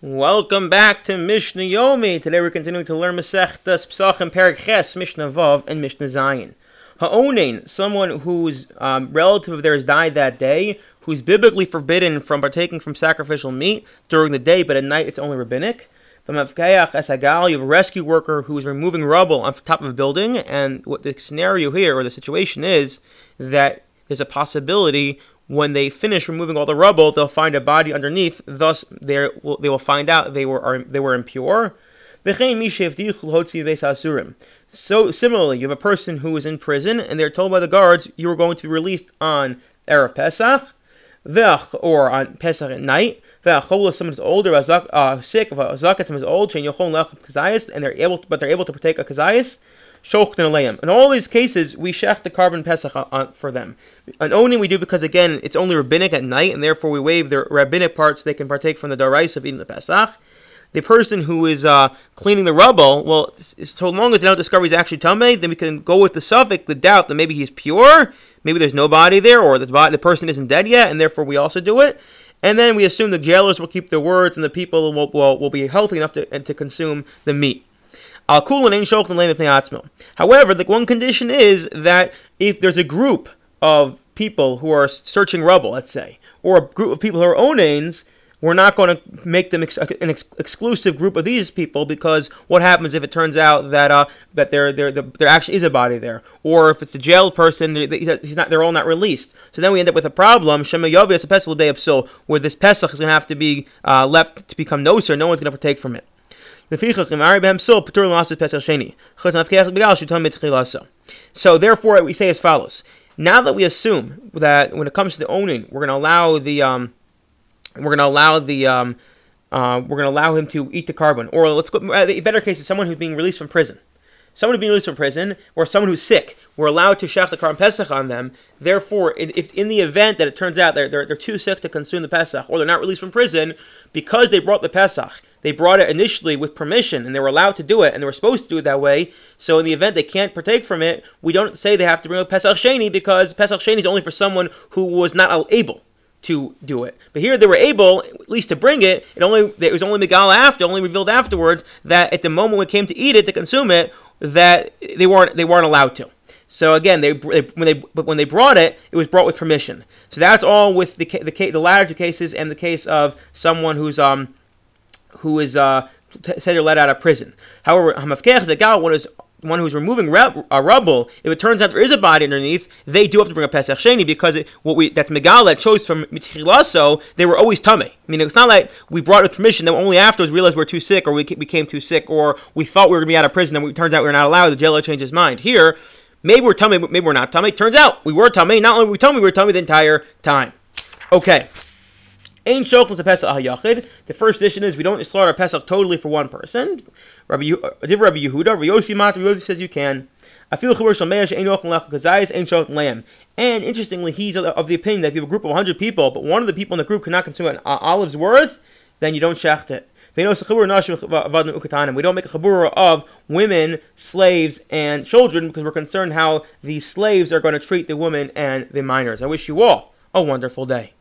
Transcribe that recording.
Welcome back to Mishnah Yomi. Today we're continuing to learn Masechtas Pesachim Perek Ches, Mishnah Vav, and Mishnah Zayin. Ha'onein, someone whose um, relative of theirs died that day, who's biblically forbidden from partaking from sacrificial meat during the day, but at night it's only rabbinic. The Mavkayach Esagal, you have a rescue worker who is removing rubble on top of a building, and what the scenario here, or the situation is, that there's a possibility when they finish removing all the rubble, they'll find a body underneath. Thus, they will find out they were are, they were impure. So similarly, you have a person who is in prison, and they're told by the guards you are going to be released on erev Pesach, or on Pesach at night. Someone is older, uh, sick, someone is old, and they're able, to, but they're able to partake of kazayas. In all these cases, we shech the korban pesach for them. And only we do because again, it's only rabbinic at night, and therefore we waive the rabbinic part so they can partake from the darais of eating the pesach. The person who is uh, cleaning the rubble, well, so long as they don't discover he's actually tamei, then we can go with the safek, the doubt that maybe he's pure, maybe there's no body there, or the, body, the person isn't dead yet, and therefore we also do it. And then we assume the jailers will keep their words, and the people will, will, will be healthy enough to, to consume the meat. However, the one condition is that if there's a group of people who are searching rubble, let's say, or a group of people who are onanes, we're not going to make them ex- an ex- exclusive group of these people because what happens if it turns out that uh, that there there there actually is a body there, or if it's a jailed person, he's not they're all not released. So then we end up with a problem. Shema Yavi a Pesach so where this Pesach is going to have to be uh, left to become noser. No one's going to partake from it. So therefore, we say as follows: Now that we assume that when it comes to the owning, we're going to allow the um, we're going to allow the um, uh, we're going to allow him to eat the korban, or let's go. Uh, the better case is someone who's being released from prison. Someone who's being released from prison, or someone who's sick, we're allowed to shach the korban pesach on them. Therefore, if in the event that it turns out they're, they're, they're too sick to consume the pesach, or they're not released from prison, because they brought the pesach, they brought it initially with permission and they were allowed to do it and they were supposed to do it that way. So in the event they can't partake from it, we don't say they have to bring up Pesach Sheni because Pesach Sheni is only for someone who was not able to do it. But here they were able, at least to bring it. It only it was only Megal after, only revealed afterwards that at the moment it came to eat it, to consume it, that they weren't they weren't allowed to. So again, they, they, when they but when they brought it, it was brought with permission. So that's all with the the, the latter two cases and the case of someone who's um who is uh, said they're let out of prison. However, Hamafkech Zegal, one is one who's removing rub, uh, rubble, if it turns out there is a body underneath, they do have to bring a Pesach Sheni because it, what we that's Megal that chose from Mitchilaso, they were always tamei. I mean, it's not like we brought it with permission, then only afterwards realized we are too sick or we became too sick or we thought we were going to be out of prison and it turns out we are not allowed. The jailer changed his mind. Here, maybe we're tamei, maybe we're not tamei. Turns out we were tamei. Not only were we tamei, we were tamei the entire time. Okay. Ain shochlin to Pesach hayachid. The first issue is we don't slaughter Pesach totally for one person. Rabbi, uh, Rabbi Yehuda, Rabbi Mat, Rabbi says you can. I feel chavar shalmeish ain ochlin lech kazayis ain shochlin lamb. And interestingly, he's of the opinion that if you have a group of 100 people, but one of the people in the group cannot consume an olive's worth, then you don't shecht it. We don't make a chabura of women, slaves, and children because we're concerned how the slaves are going to treat the women and the minors. I wish you all a wonderful day.